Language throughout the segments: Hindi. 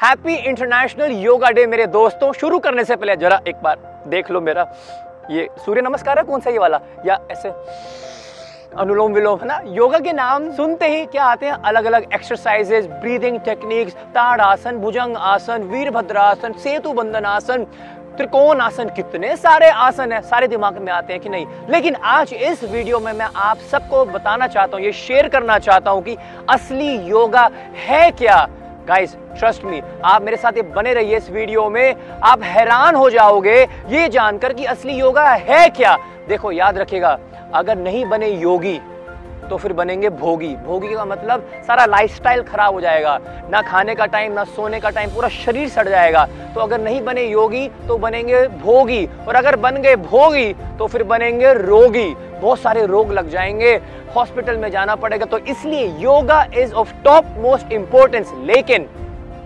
हैप्पी इंटरनेशनल योगा डे मेरे दोस्तों। शुरू करने से पहले जरा एक बार देख लो मेरा। ये सूर्य नमस्कार है? कौन सा ये वाला? या ऐसे अनुलोम विलोम, है ना? योगा के नाम सुनते ही क्या आते हैं? अलग अलग एक्सरसाइजेज ब्रीदिंग टेक्निक्स ताड़ आसन भुजंग आसन, वीरभद्रासन, सेतु बंधन आसन, त्रिकोण आसन। कितने सारे आसन है? सारे दिमाग में आते हैं कि नहीं? लेकिन आज इस वीडियो में मैं आप सबको बताना चाहता हूँ, ये शेयर करना चाहता हूँ कि असली योगा है क्या? गाइस ट्रस्ट मी आप मेरे साथ ये बने रहिए इस वीडियो में। आप हैरान हो जाओगे ये जानकर कि असली योगा है क्या। देखो, याद रखिएगा, अगर नहीं बने योगी तो फिर बनेंगे भोगी। भोगी का मतलब सारा लाइफस्टाइल खराब हो जाएगा। ना खाने का टाइम ना सोने का टाइम पूरा शरीर सड़ जाएगा। तो अगर नहीं बने योगी तो बनेंगे भोगी। और अगर बन गए भोगी तो फिर बनेंगे रोगी। बहुत सारे रोग लग जाएँगे। हॉस्पिटल में जाना पड़ेगा। तो इसलिए yoga is of top most importance लेकिन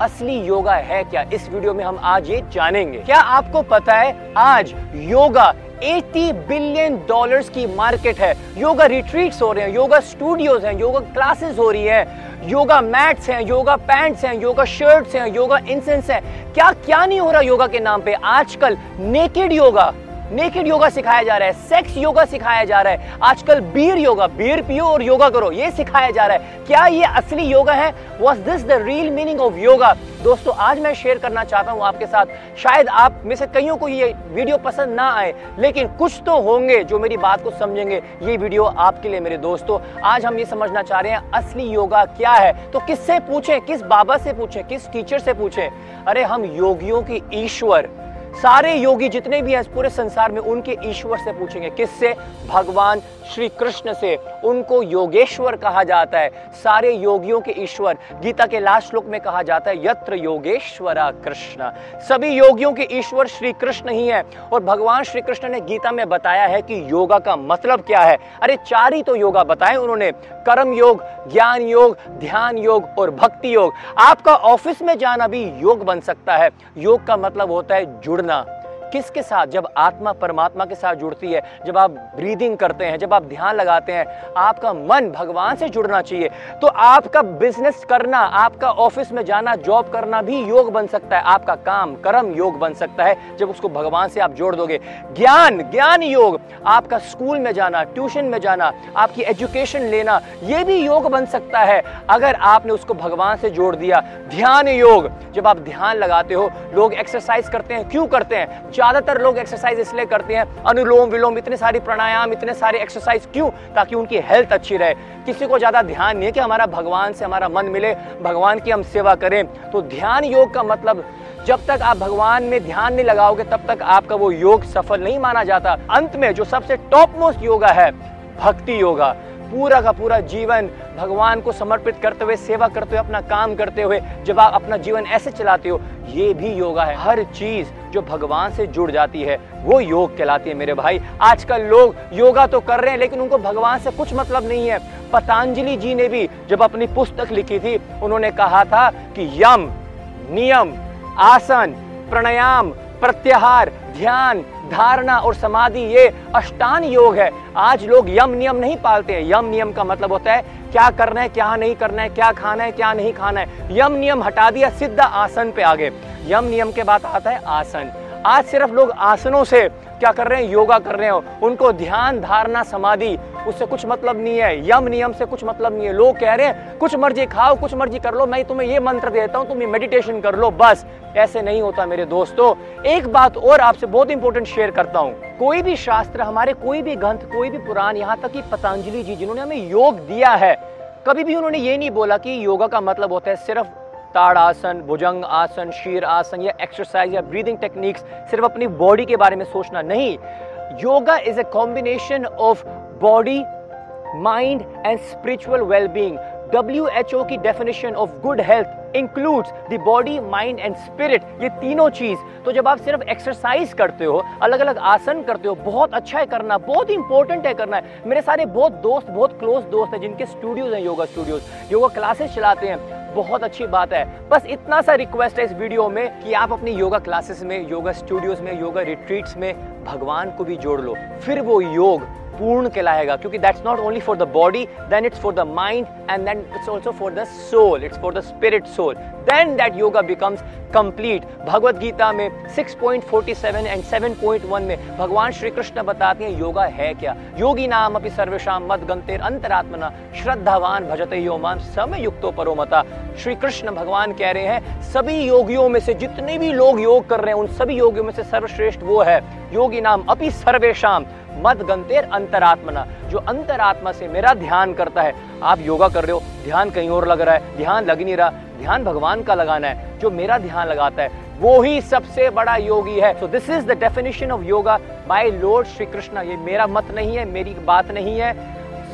असली योगा है क्या? इस वीडियो में हम आज ये जानेंगे। क्या आपको पता है आज योगा 80 बिलियन डॉलर्स की मार्केट है। योगा रिट्रीट्स हो रहे हैं, योगा स्टूडियोज हैं, योगा क्लासेस हो रही है, योगा मैट्स हैं, योगा पैंट्स हैं, योगा शर्ट्स हैं, योगा इंसेंस हैं। क्या क्या नहीं हो रहा योगा के नाम पे? आजकल नेकेड योगा नेकेड योगा सिखाया जा रहा है सेक्स योगा सिखाया जा रहा है। आजकल बीर योगा बीर पियो और योगा करो, ये सिखाया जा रहा है। क्या ये असली योगा है? Was this the real meaning of yoga दोस्तों, आज मैं शेयर करना चाहता हूँ आपके साथ। शायद आप में से कईयों को ये वीडियो पसंद ना आए, लेकिन कुछ तो होंगे जो मेरी बात को समझेंगे। ये वीडियो आपके लिए मेरे दोस्तों। आज हम ये समझना चाह रहे हैं, असली योगा क्या है? तो किससे पूछें? किस बाबा से पूछें? किस टीचर से पूछें? अरे, हम योगियों की ईश्वर। सारे योगी जितने भी हैं पूरे संसार में उनके ईश्वर से पूछेंगे किससे? भगवान श्री कृष्ण से उनको योगेश्वर कहा जाता है। सारे योगियों के ईश्वर, गीता के लास्ट श्लोक में कहा जाता है, यत्र योगेश्वरा कृष्ण। सभी योगियों के ईश्वर श्री कृष्ण ही है। और भगवान श्री कृष्ण ने गीता में बताया है कि योगा का मतलब क्या है। अरे, चार ही तो योगा बताए उन्होंने। कर्म योग, ज्ञान योग, ध्यान योग और भक्ति योग। आपका ऑफ़िस में जाना भी योग बन सकता है। योग का मतलब होता है जुड़ना। किसके साथ? जब आत्मा परमात्मा के साथ जुड़ती है, जब आप ब्रीदिंग करते हैं, जब आप ध्यान लगाते हैं, आपका मन भगवान से जुड़ना चाहिए। तो आपका बिज़नेस करना, आपका ऑफ़िस में जाना जॉब करना भी योग बन सकता है। आपका काम, कर्म योग बन सकता है, जब उसको भगवान से आप जोड़ दोगे। ज्ञान ज्ञान योग, आपका स्कूल में जाना ट्यूशन में जाना, आपकी एजुकेशन लेना यह भी योग बन सकता है। अगर आपने उसको भगवान से जोड़ दिया, ध्यान योग, जब आप ध्यान लगाते हो, लोग एक्सरसाइज करते हैं, क्यों करते हैं? ज़्यादातर लोग एक्सरसाइज इसलिए करते हैं, अनुलोम विलोम, इतने सारे प्राणायाम, इतने सारे एक्सरसाइज क्यों? ताकि उनकी हेल्थ अच्छी रहे। किसी को ज़्यादा ध्यान नहीं है कि हमारा भगवान से हमारा मन मिले, भगवान की हम सेवा करें। तो ध्यान योग का मतलब जब तक आप भगवान में ध्यान नहीं लगाओगे, तब तक आपका वो योग सफल नहीं माना जाता। अंत में जो सबसे टॉप मोस्ट योगा है, भक्ति योगा। पूरा का पूरा जीवन भगवान को समर्पित करते हुए, सेवा करते हुए, अपना काम करते हुए, जब आप अपना जीवन ऐसे चलाते हो, ये भी योगा है। हर चीज़ जो भगवान से जुड़ जाती है, वो योग कहलाती है मेरे भाई। आजकल लोग योगा तो कर रहे हैं, लेकिन उनको भगवान से कुछ मतलब नहीं है। पतंजलि जी ने भी जब अपनी पुस्तक लिखी थी, उन्होंने कहा था कि यम, नियम, आसन, प्राणायाम प्रत्याहार, ध्यान, धारणा और समाधि, ये अष्टान योग है। आज लोग यम नियम नहीं पालते हैं। यम नियम का मतलब होता है, क्या करना है, क्या नहीं करना है, क्या खाना है, क्या नहीं खाना है। यम नियम हटा दिया सीधा आसन पे आगे। यम नियम के बाद आता है आसन। आज सिर्फ़ लोग आसनों से क्या कर रहे हैं? योगा कर रहे हो उनको ध्यान, धारणा, समाधि, उससे कुछ मतलब नहीं है। यम नियम से कुछ मतलब नहीं है। लोग कह रहे हैं, कुछ मर्ज़ी खाओ, कुछ मर्ज़ी कर लो, मैं तुम्हें ये मंत्र देता हूँ तुम्हें मेडिटेशन कर लो, बस। ऐसे नहीं होता मेरे दोस्तों। एक बात और आपसे बहुत इंपॉर्टेंट शेयर करता हूँ। कोई भी शास्त्र, हमारे कोई भी ग्रंथ, कोई भी पुराण, यहाँ तक कि पतंजलि जी, जिन्होंने हमें योग दिया है, कभी भी उन्होंने ये नहीं बोला कि योगा का मतलब होता है सिर्फ़ ताड़ आसन, भुजंग आसन, शीर आसन, या एक्सरसाइज या ब्रीदिंग टेक्निक्स सिर्फ़ अपनी बॉडी के बारे में सोचना नहीं। Yoga is a combination of body mind and spiritual wellbeing W H O की definition of good health includes the body mind and spirit ये तीनों चीज़। तो जब आप सिर्फ़ एक्सरसाइज करते हो अलग अलग आसन करते हो, बहुत अच्छा है करना, बहुत इंपॉर्टेंट है करना है। मेरे सारे बहुत दोस्त, बहुत क्लोज दोस्त हैं जिनके स्टूडियोज हैं योगा स्टूडियोज योगा क्लासेस चलाते हैं। बहुत अच्छी बात है। बस इतना सा रिक्वेस्ट है इस वीडियो में कि आप अपनी योगा क्लासेस में योगा स्टूडियोज में योगा रिट्रीट्स में, भगवान को भी जोड़ लो। फिर वो योग पूर्ण कहलाएगा, क्योंकि that's not only for the body then it's for the mind and then it's also for the soul it's for the spirit soul then that yoga becomes complete Bhagavad Gita में 6.47 एंड 7.1 में भगवान श्री कृष्ण बताते हैं, योगा है क्या? योगी नाम अपनी सर्वेशाम मत गंतेर अंतरात्मना श्रद्धावान भजते यो मान समय युक्तो परोमता। श्री कृष्ण भगवान कह रहे हैं, सभी योगियों में से जितने भी लोग योग कर रहे हैं, उन सभी योगियों में से सर्वश्रेष्ठ वो है। योगी नाम अपनी सर्वेशाम मद गंतेर अंतरात्मना, जो अंतरात्मा से मेरा ध्यान करता है। आप योगा कर रहे हो, ध्यान कहीं और लग रहा है, ध्यान लग नहीं रहा। ध्यान भगवान का लगाना है, जो मेरा ध्यान लगाता है, वो ही सबसे बड़ा योगी है। So this is the definition of yoga by Lord Shri Krishna ये मेरा मत नहीं है, मेरी बात नहीं है।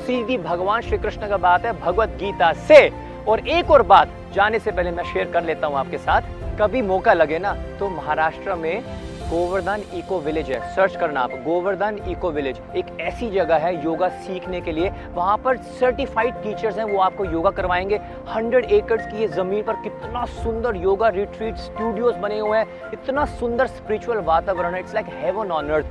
सीधी भगवान श्री कृष्ण का बात है, भगवत गीता से। और एक और बात, जाने से पहले मैं शेयर कर लेता हूँ आपके साथ। कभी मौका लगे ना तो महाराष्ट्र में गोवर्धन इको विलेज है। सर्च करना आप। Govardhan eco village. एक ऐसी जगह है योगा सीखने के लिए। वहाँ पर सर्टिफाइड टीचर्स हैं, वो आपको योगा करवाएँगे। 100 एकर्स की ये ज़मीन पर कितना सुंदर योगा रिट्रीट स्टूडियोज बने हुए हैं। इतना सुंदर स्पिरिचुअल वातावरण है। It's like heaven on earth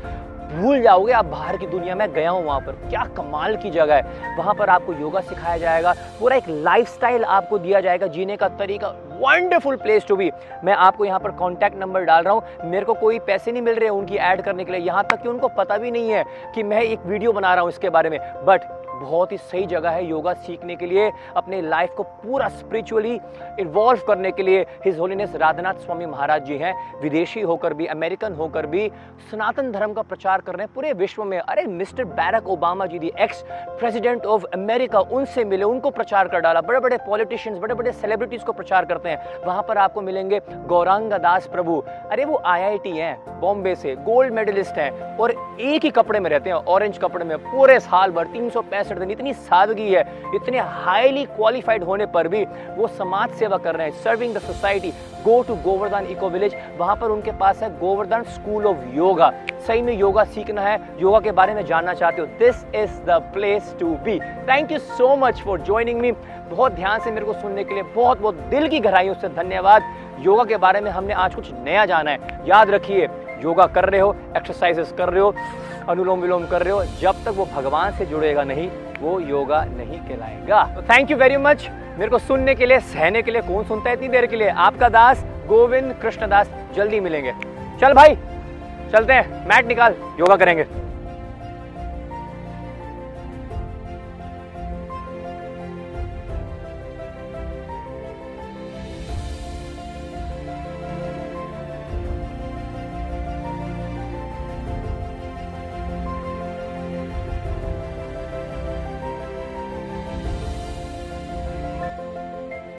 भूल जाओगे आप बाहर की दुनिया में, गया हूँ वहाँ पर। क्या कमाल की जगह है। वहाँ पर आपको योगा सिखाया जाएगा, पूरा एक लाइफस्टाइल आपको दिया जाएगा, जीने का तरीका वंडरफुल प्लेस टू बी मैं आपको यहाँ पर कॉन्टैक्ट नंबर डाल रहा हूँ। मेरे को कोई पैसे नहीं मिल रहे उनकी ऐड करने के लिए। यहाँ तक कि उनको पता भी नहीं है कि मैं एक वीडियो बना रहा हूँ इसके बारे में। बट बहुत ही सही जगह है योगा सीखने के लिए, अपने लाइफ को पूरा स्पिरिचुअली इन्वॉल्व करने के लिए हिज होलीनेस राधनाथ स्वामी महाराज जी हैं। विदेशी होकर भी अमेरिकन होकर भी, सनातन धर्म का प्रचार कर रहे हैं। पूरे विश्व में, अरे Mister Barack Obama ji the ex president of America उनसे मिले, उनको प्रचार कर डाला। बड़े बड़े पॉलिटिशियंस बड़े बड़े सेलिब्रिटीज को प्रचार करते हैं। वहाँ पर आपको मिलेंगे गौरांग दास प्रभु। अरे वो आई हैं, बॉम्बे से गोल्ड मेडलिस्ट हैं और एक ही कपड़े में रहते हैं ऑरेंज कपड़े में, पूरे साल भर, तीन पैंसठ दिन इतनी सादगी है, इतने हाईली क्वालिफाइड होने पर भी वो समाज सेवा कर रहे हैं serving the society go to Govardhan eco village वहाँ पर उनके पास है गोवर्धन स्कूल ऑफ़ योगा सही में योगा सीखना है योगा के बारे में जानना चाहते हो। This is the place to be thank you so much for joining me बहुत ध्यान से मेरे को सुनने के लिए बहुत बहुत दिल की गहराइयों से धन्यवाद। योगा के बारे में हमने आज कुछ नया जाना है। याद रखिए योगा कर रहे हो एक्सरसाइजेस कर रहे हो। अनुलोम विलोम कर रहे हो। जब तक वो भगवान से जुड़ेगा नहीं, वो योगा नहीं कहलाएगा। थैंक यू वेरी मच मेरे को सुनने के लिए, सहने के लिए कौन सुनता है इतनी देर के लिए? आपका दास गोविंद कृष्णदास, जल्दी मिलेंगे। चल भाई, चलते हैं। मैट निकाल, योगा करेंगे।